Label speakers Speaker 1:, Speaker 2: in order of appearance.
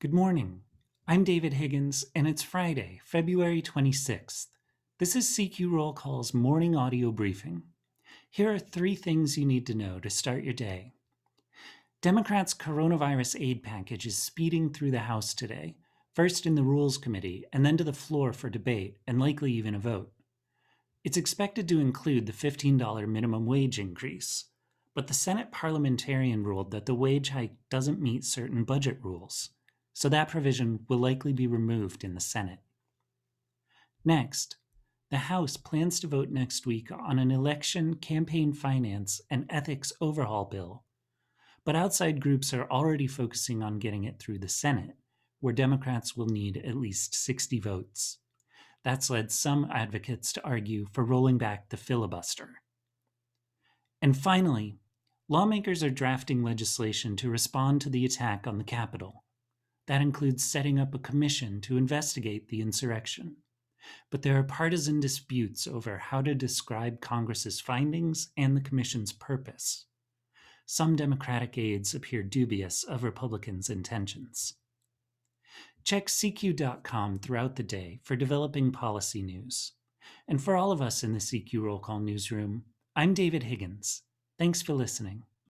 Speaker 1: Good morning. I'm David Higgins, and it's Friday, February 26th. This is CQ Roll Call's morning audio briefing. Here are three things you need to know to start your day. Democrats' coronavirus aid package is speeding through the House today, first in the Rules Committee, and then to the floor for debate, and likely even a vote. It's expected to include the $15 minimum wage increase, but the Senate parliamentarian ruled that the wage hike doesn't meet certain budget rules so that provision will likely be removed in the Senate. Next, the House plans to vote next week on an election, campaign finance, and ethics overhaul bill. But outside groups are already focusing on getting it through the Senate, where Democrats will need at least 60 votes. That's led some advocates to argue for rolling back the filibuster. And finally, lawmakers are drafting legislation to respond to the attack on the Capitol. That includes setting up a commission to investigate the insurrection. But there are partisan disputes over how to describe Congress's findings and the commission's purpose. Some Democratic aides appear dubious of Republicans' intentions. Check CQ.com throughout the day for developing policy news. And for all of us in the CQ Roll Call newsroom, I'm David Higgins. Thanks for listening.